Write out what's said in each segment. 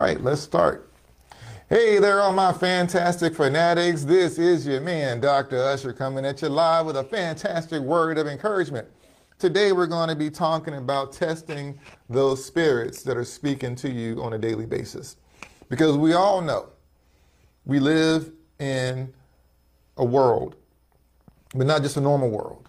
All right, let's start. Hey there, all my fantastic fanatics. This is your man, Dr. Usher, coming at you live with a fantastic word of encouragement. Today, we're going to be talking about testing those spirits that are speaking to you on a daily basis. Because we all know we live in a world, but not just a normal world.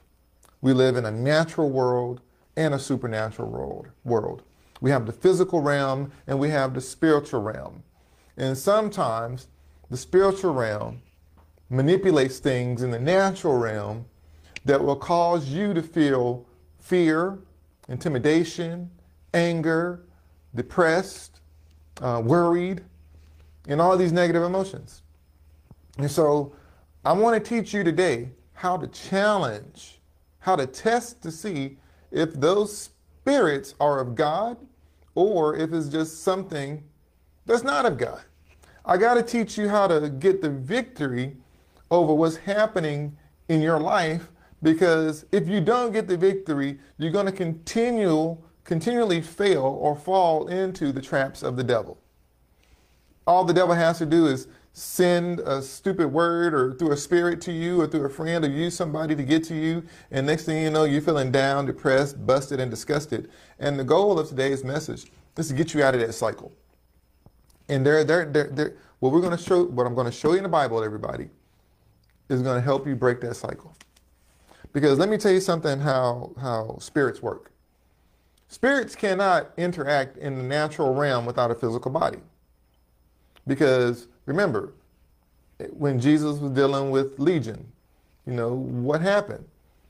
We live in a natural world and a supernatural world. world. We have the physical realm and we have the spiritual realm. And sometimes the spiritual realm manipulates things in the natural realm that will cause you to feel fear, intimidation, anger, depressed, uh, worried, and all these negative emotions. And so I want to teach you today how to challenge, how to test to see if those spirits are of God or if it's just something that's not of God. I got to teach you how to get the victory over what's happening in your life because if you don't get the victory, you're going to continue continually fail or fall into the traps of the devil. All the devil has to do is send a stupid word or through a spirit to you or through a friend or use somebody to get to you. And next thing you know, you're feeling down, depressed, busted, and disgusted. And the goal of today's message is to get you out of that cycle. And there, there, there, there, what we're going to show, what I'm going to show you in the Bible, everybody, is going to help you break that cycle. Because let me tell you something how, how spirits work. Spirits cannot interact in the natural realm without a physical body. Because Remember, when Jesus was dealing with Legion, you know, what happened?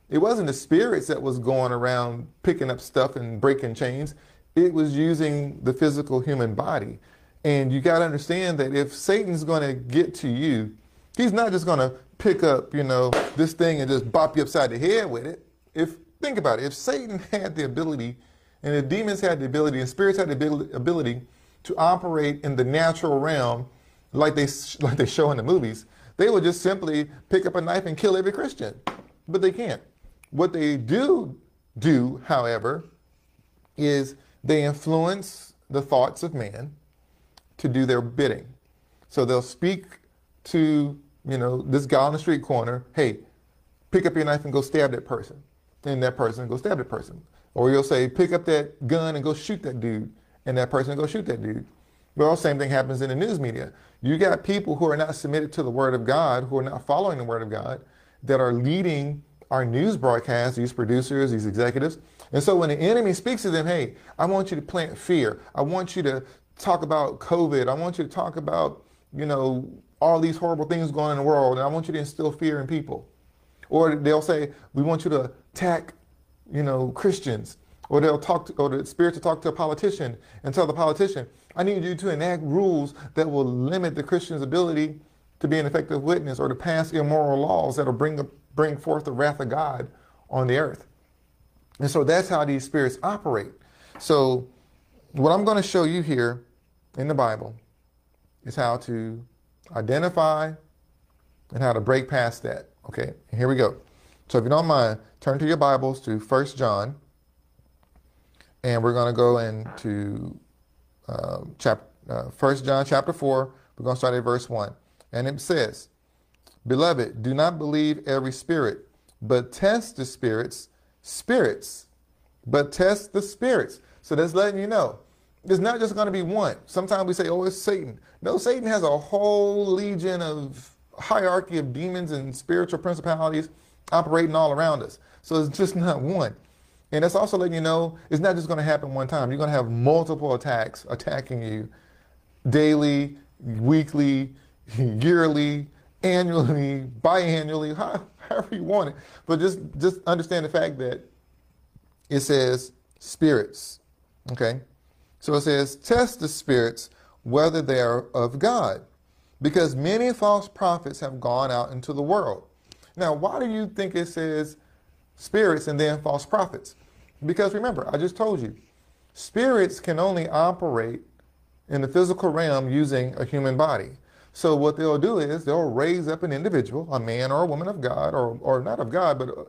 It wasn't the spirits that was going around picking up stuff and breaking chains. It was using the physical human body. And you got to understand that if Satan's going to get to you, he's not just going to pick up, you know, this thing and just bop you upside the head with it. If think about it, if Satan had the ability and the demons had the ability and spirits had the ability to operate in the natural realm like they like they show in the movies, they will just simply pick up a knife and kill every Christian. But they can't. What they do do, however, is they influence the thoughts of man to do their bidding. So they'll speak to, you know, this guy on the street corner, hey, pick up your knife and go stab that person. And that person go stab that person. Or you'll say, pick up that gun and go shoot that dude. And that person go shoot that dude. Well, same thing happens in the news media. You got people who are not submitted to the Word of God, who are not following the Word of God, that are leading our news broadcasts, these producers, these executives. And so when the enemy speaks to them, hey, I want you to plant fear. I want you to talk about COVID. I want you to talk about, you know, all these horrible things going on in the world. And I want you to instill fear in people. Or they'll say, we want you to attack, you know, Christians. Or they'll talk to, or the spirit to talk to a politician and tell the politician, I need you to enact rules that will limit the Christian's ability to be an effective witness or to pass immoral laws that will bring, bring forth the wrath of God on the earth. And so that's how these spirits operate. So, what I'm going to show you here in the Bible is how to identify and how to break past that. Okay, here we go. So, if you don't mind, turn to your Bibles to First John, and we're going to go into um, chapter, uh, 1 John chapter 4. We're going to start at verse 1. And it says, Beloved, do not believe every spirit, but test the spirits, spirits, but test the spirits. So that's letting you know. It's not just going to be one. Sometimes we say, oh, it's Satan. No, Satan has a whole legion of hierarchy of demons and spiritual principalities operating all around us. So it's just not one. And that's also letting you know it's not just going to happen one time. You're going to have multiple attacks attacking you daily, weekly, yearly, annually, biannually, however you want it. But just just understand the fact that it says spirits. Okay? So it says test the spirits whether they are of God. Because many false prophets have gone out into the world. Now, why do you think it says spirits and then false prophets? Because remember, I just told you, spirits can only operate in the physical realm using a human body. So what they'll do is they'll raise up an individual, a man or a woman of God, or, or not of God, but uh,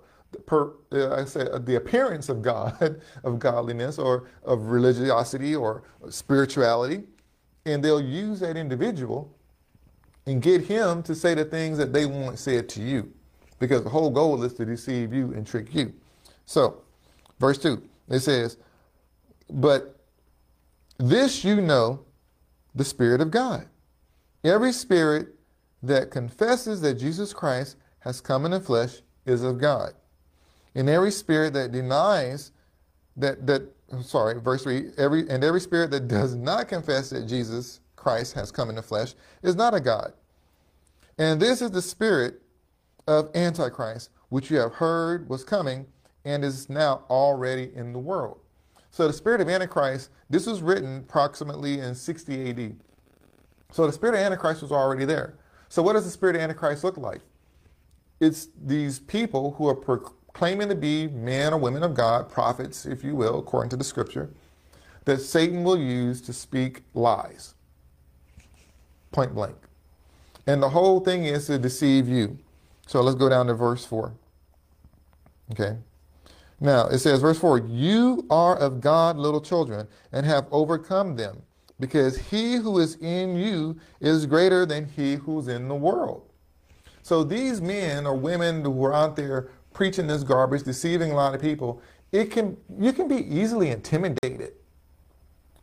per, uh, I say uh, the appearance of God, of godliness, or of religiosity or spirituality, and they'll use that individual and get him to say the things that they want said to you because the whole goal is to deceive you and trick you. So, verse 2, it says, But this you know, the Spirit of God. Every spirit that confesses that Jesus Christ has come in the flesh is of God. And every spirit that denies that, that I'm sorry, verse 3, every, and every spirit that does not confess that Jesus Christ has come in the flesh is not a God. And this is the spirit of Antichrist, which you have heard was coming and is now already in the world. So the spirit of Antichrist, this was written approximately in 60 AD. So the spirit of Antichrist was already there. So what does the spirit of Antichrist look like? It's these people who are proclaiming to be men or women of God, prophets, if you will, according to the scripture, that Satan will use to speak lies. Point blank. And the whole thing is to deceive you. So let's go down to verse 4. Okay. Now it says, verse 4 You are of God, little children, and have overcome them, because he who is in you is greater than he who's in the world. So these men or women who are out there preaching this garbage, deceiving a lot of people, it can you can be easily intimidated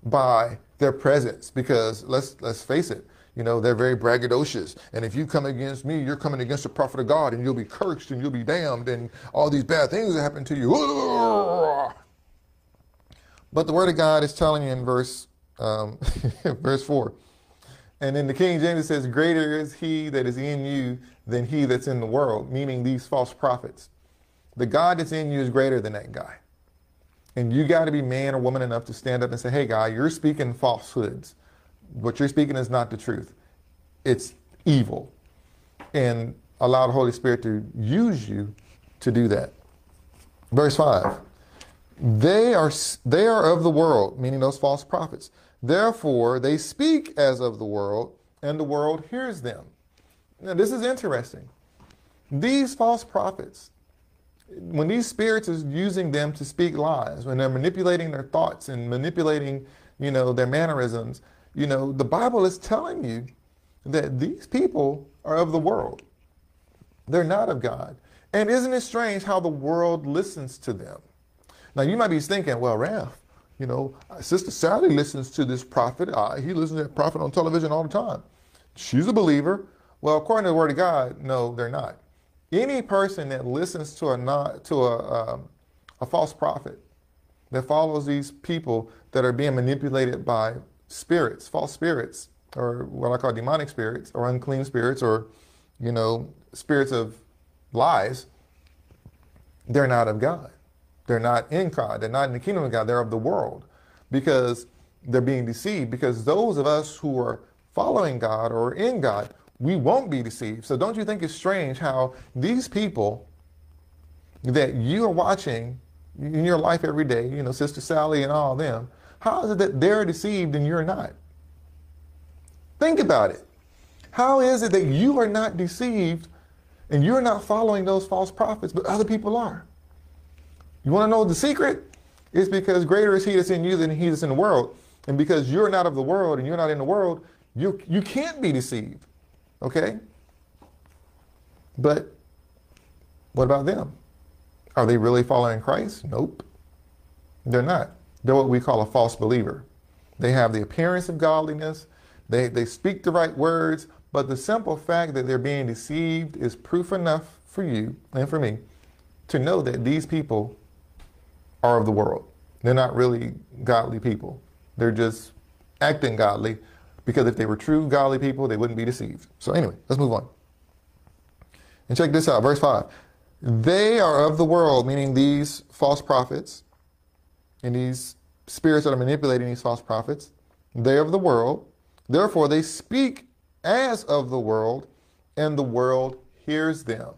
by their presence because let's let's face it, you know, they're very braggadocious. And if you come against me, you're coming against the prophet of God and you'll be cursed and you'll be damned and all these bad things that happen to you. But the word of God is telling you in verse um, verse 4. And in the King James it says, Greater is he that is in you than he that's in the world, meaning these false prophets. The God that's in you is greater than that guy. And you got to be man or woman enough to stand up and say, Hey, guy, you're speaking falsehoods what you're speaking is not the truth. It's evil. And allow the Holy Spirit to use you to do that. Verse 5. They are they are of the world, meaning those false prophets. Therefore, they speak as of the world, and the world hears them. Now, this is interesting. These false prophets, when these spirits are using them to speak lies, when they're manipulating their thoughts and manipulating, you know, their mannerisms, you know, the Bible is telling you that these people are of the world. They're not of God. And isn't it strange how the world listens to them? Now, you might be thinking, well, Ralph, you know, Sister Sally listens to this prophet. Uh, he listens to that prophet on television all the time. She's a believer. Well, according to the Word of God, no, they're not. Any person that listens to a not, to a, um, a false prophet that follows these people that are being manipulated by spirits, false spirits, or what I call demonic spirits, or unclean spirits, or, you know, spirits of lies, they're not of God. They're not in God. They're not in the kingdom of God. They're of the world because they're being deceived. Because those of us who are following God or in God, we won't be deceived. So don't you think it's strange how these people that you are watching in your life every day, you know, Sister Sally and all of them, how is it that they're deceived and you're not? Think about it. How is it that you are not deceived and you're not following those false prophets, but other people are? You want to know the secret? It's because greater is he that's in you than he that's in the world. And because you're not of the world and you're not in the world, you, you can't be deceived. Okay? But what about them? Are they really following Christ? Nope. They're not. They're what we call a false believer. They have the appearance of godliness, they, they speak the right words, but the simple fact that they're being deceived is proof enough for you and for me to know that these people are of the world. They're not really godly people. They're just acting godly because if they were true godly people, they wouldn't be deceived. So, anyway, let's move on. And check this out, verse 5. They are of the world, meaning these false prophets, and these spirits that are manipulating these false prophets, they're of the world. Therefore, they speak as of the world, and the world hears them.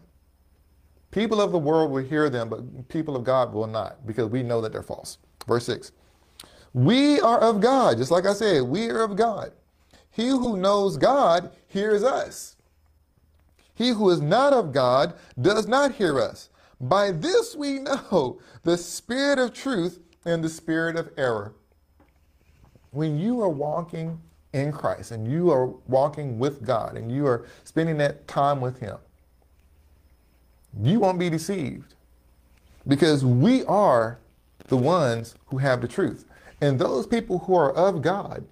People of the world will hear them, but people of God will not, because we know that they're false. Verse 6 We are of God, just like I said, we are of God. He who knows God hears us. He who is not of God does not hear us. By this we know the spirit of truth and the spirit of error. When you are walking in Christ and you are walking with God and you are spending that time with Him, you won't be deceived because we are the ones who have the truth. And those people who are of God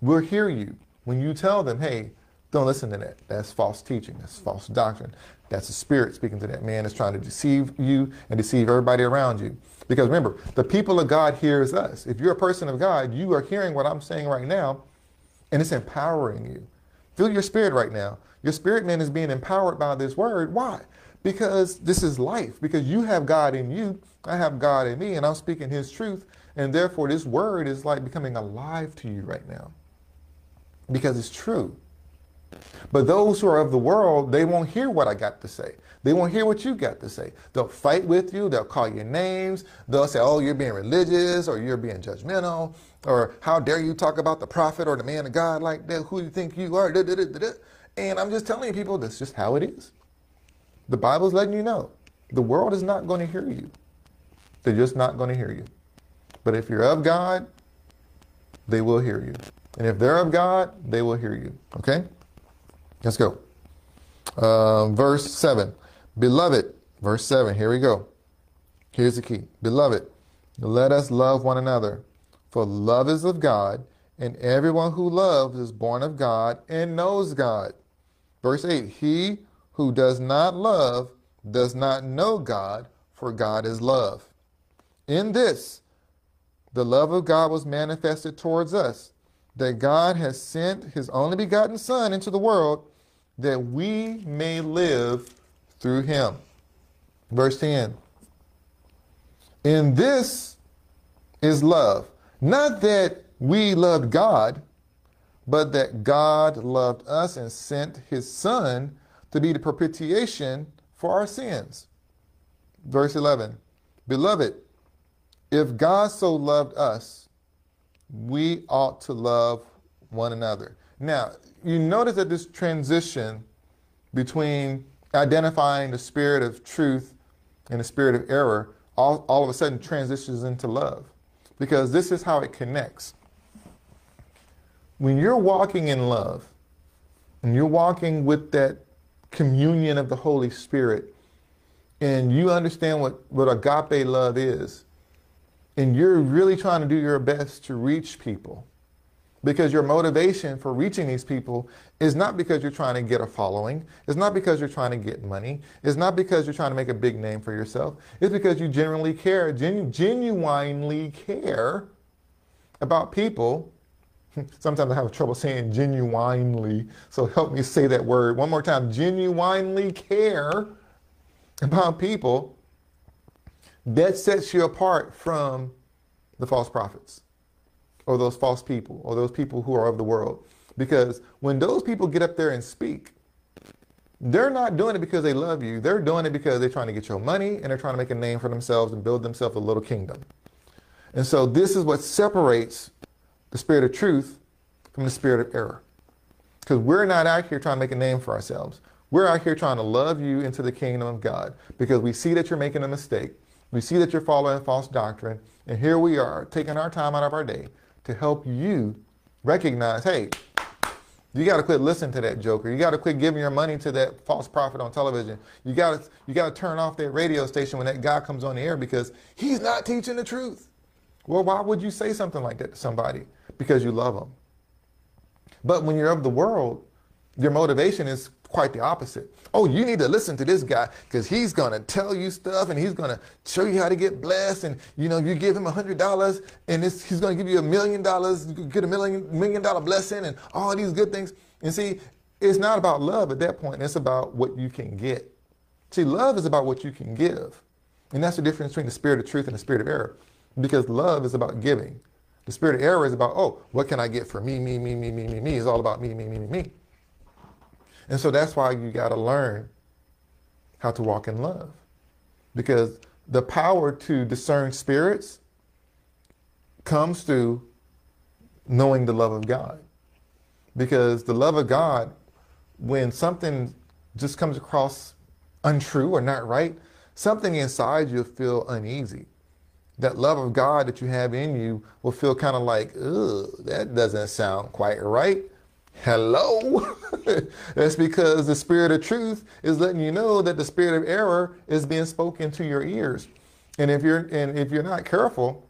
will hear you when you tell them, hey, don't listen to that. That's false teaching. That's false doctrine. That's the spirit speaking to that man that's trying to deceive you and deceive everybody around you. Because remember, the people of God hears us. If you're a person of God, you are hearing what I'm saying right now, and it's empowering you. Feel your spirit right now. Your spirit man is being empowered by this word. Why? Because this is life. Because you have God in you, I have God in me, and I'm speaking His truth, and therefore this word is like becoming alive to you right now. Because it's true. But those who are of the world, they won't hear what I got to say. They won't hear what you got to say. They'll fight with you. They'll call you names. They'll say, oh, you're being religious or you're being judgmental or how dare you talk about the prophet or the man of God like that? Who do you think you are? And I'm just telling people, that's just how it is. The Bible's letting you know. The world is not going to hear you. They're just not going to hear you. But if you're of God, they will hear you. And if they're of God, they will hear you. Okay? Let's go. Uh, verse 7. Beloved, verse 7, here we go. Here's the key. Beloved, let us love one another, for love is of God, and everyone who loves is born of God and knows God. Verse 8 He who does not love does not know God, for God is love. In this, the love of God was manifested towards us, that God has sent his only begotten Son into the world that we may live through him. Verse 10. In this is love. Not that we loved God, but that God loved us and sent his Son to be the propitiation for our sins. Verse 11. Beloved, if God so loved us, we ought to love one another. Now, you notice that this transition between identifying the spirit of truth and the spirit of error all, all of a sudden transitions into love because this is how it connects. When you're walking in love and you're walking with that communion of the Holy Spirit and you understand what, what agape love is, and you're really trying to do your best to reach people because your motivation for reaching these people is not because you're trying to get a following. It's not because you're trying to get money. It's not because you're trying to make a big name for yourself. It's because you genuinely care, genu- genuinely care about people. Sometimes I have trouble saying genuinely, so help me say that word one more time. Genuinely care about people. That sets you apart from the false prophets or those false people or those people who are of the world. Because when those people get up there and speak, they're not doing it because they love you. They're doing it because they're trying to get your money and they're trying to make a name for themselves and build themselves a little kingdom. And so this is what separates the spirit of truth from the spirit of error. Because we're not out here trying to make a name for ourselves. We're out here trying to love you into the kingdom of God because we see that you're making a mistake. We see that you're following false doctrine. And here we are taking our time out of our day to help you recognize, hey, you got to quit listening to that joker. You got to quit giving your money to that false prophet on television. You got to you got to turn off that radio station when that guy comes on the air because he's not teaching the truth. Well, why would you say something like that to somebody? Because you love them. But when you're of the world, your motivation is quite the opposite. Oh, you need to listen to this guy because he's going to tell you stuff and he's going to show you how to get blessed. And, you know, you give him a $100 and he's going to give you a million dollars, get a million, million dollar blessing and all these good things. And see, it's not about love at that point. It's about what you can get. See, love is about what you can give. And that's the difference between the spirit of truth and the spirit of error. Because love is about giving. The spirit of error is about, oh, what can I get for me, me, me, me, me, me, me. It's all about me, me, me, me, me. And so that's why you got to learn how to walk in love. Because the power to discern spirits comes through knowing the love of God. Because the love of God, when something just comes across untrue or not right, something inside you will feel uneasy. that love of God that you have in you will feel kind of like, ugh, that doesn't sound quite right. Hello? That's because the spirit of truth is letting you know that the spirit of error is being spoken to your ears. And if you're and if you're not careful,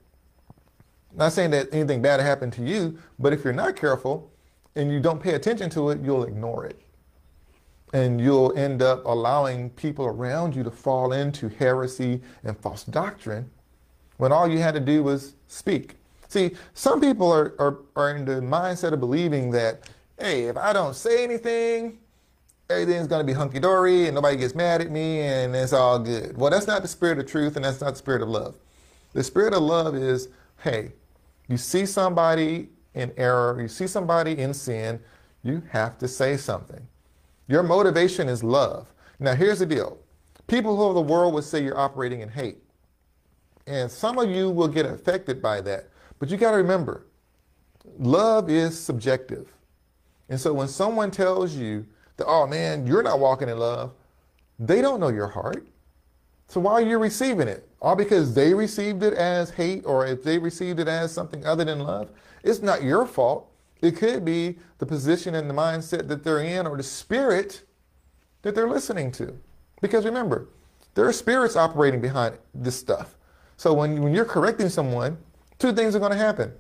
not saying that anything bad happened to you, but if you're not careful and you don't pay attention to it, you'll ignore it. And you'll end up allowing people around you to fall into heresy and false doctrine when all you had to do was speak. See, some people are, are, are in the mindset of believing that hey, if I don't say anything, everything's going to be hunky dory and nobody gets mad at me and it's all good. Well, that's not the spirit of truth and that's not the spirit of love. The spirit of love is hey, you see somebody in error, you see somebody in sin, you have to say something. Your motivation is love. Now, here's the deal people of the world would say you're operating in hate. And some of you will get affected by that. But you got to remember, love is subjective. And so when someone tells you that, oh man, you're not walking in love, they don't know your heart. So why are you receiving it? All because they received it as hate or if they received it as something other than love? It's not your fault. It could be the position and the mindset that they're in or the spirit that they're listening to. Because remember, there are spirits operating behind this stuff. So when, when you're correcting someone, two things are going to happen.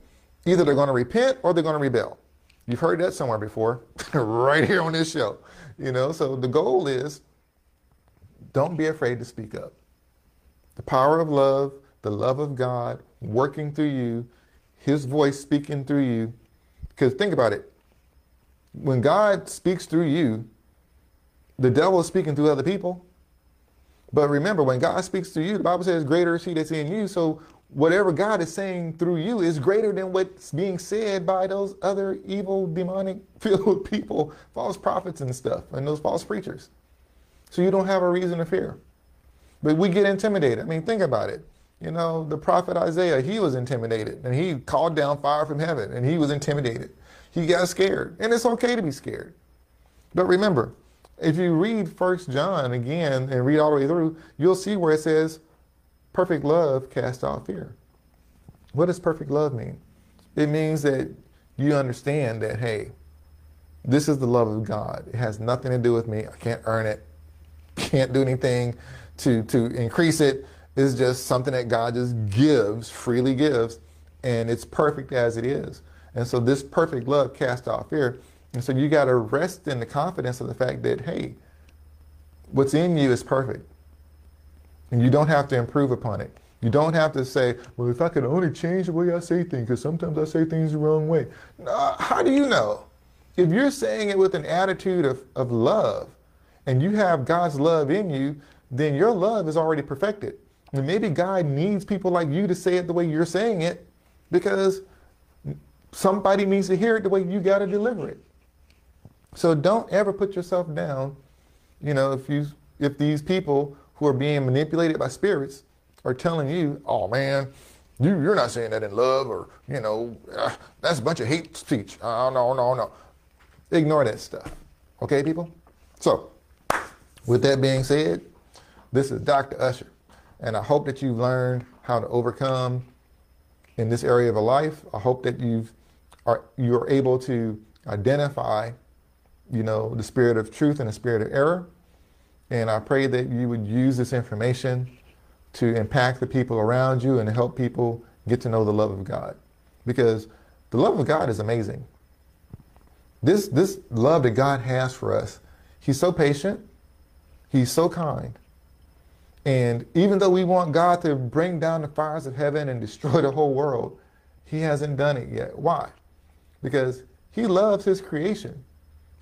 Either they're going to repent or they're going to rebel. You've heard that somewhere before, right here on this show. You know, so the goal is don't be afraid to speak up. The power of love, the love of God working through you, His voice speaking through you. Because think about it when God speaks through you, the devil is speaking through other people. But remember, when God speaks to you, the Bible says, Greater is He that's in you. So whatever God is saying through you is greater than what's being said by those other evil, demonic filled people, false prophets and stuff, and those false preachers. So you don't have a reason to fear. But we get intimidated. I mean, think about it. You know, the prophet Isaiah, he was intimidated and he called down fire from heaven and he was intimidated. He got scared. And it's okay to be scared. But remember, if you read First John again and read all the way through, you'll see where it says, perfect love casts out fear. What does perfect love mean? It means that you understand that, hey, this is the love of God. It has nothing to do with me. I can't earn it. Can't do anything to, to increase it. It's just something that God just gives, freely gives, and it's perfect as it is. And so this perfect love casts out fear. And so you got to rest in the confidence of the fact that, hey, what's in you is perfect. And you don't have to improve upon it. You don't have to say, well, if I could only change the way I say things, because sometimes I say things the wrong way. how do you know? If you're saying it with an attitude of, of love and you have God's love in you, then your love is already perfected. And maybe God needs people like you to say it the way you're saying it because somebody needs to hear it the way you got to deliver it. So don't ever put yourself down. You know, if you if these people who are being manipulated by spirits are telling you, oh man, you, you're not saying that in love or, you know, uh, that's a bunch of hate speech. Oh, no, no, no. Ignore that stuff. Okay, people? So, with that being said, this is Dr. Usher, and I hope that you've learned how to overcome in this area of a life. I hope that you've are you're able to identify, you know, the spirit of truth and the spirit of error, and I pray that you would use this information to impact the people around you and help people get to know the love of God. Because the love of God is amazing. This, this love that God has for us, He's so patient, He's so kind. And even though we want God to bring down the fires of heaven and destroy the whole world, He hasn't done it yet. Why? Because He loves His creation.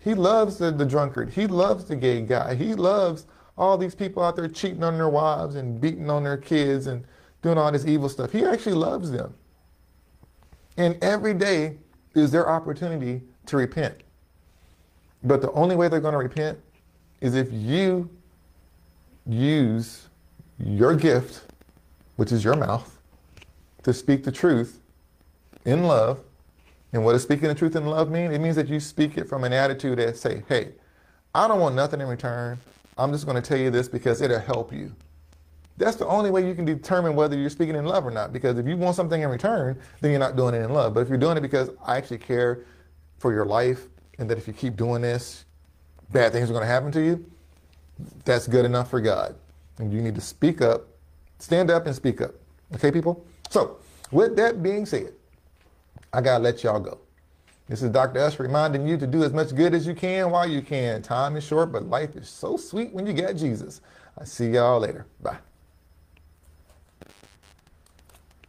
He loves the, the drunkard. He loves the gay guy. He loves all these people out there cheating on their wives and beating on their kids and doing all this evil stuff. He actually loves them. And every day is their opportunity to repent. But the only way they're going to repent is if you use your gift, which is your mouth, to speak the truth in love and what does speaking the truth in love mean? It means that you speak it from an attitude that say, hey, I don't want nothing in return. I'm just going to tell you this because it'll help you. That's the only way you can determine whether you're speaking in love or not. Because if you want something in return, then you're not doing it in love. But if you're doing it because I actually care for your life and that if you keep doing this, bad things are going to happen to you, that's good enough for God. And you need to speak up, stand up and speak up. Okay, people? So, with that being said, I got to let y'all go. This is Dr. S reminding you to do as much good as you can while you can. Time is short, but life is so sweet when you got Jesus. I see y'all later. Bye.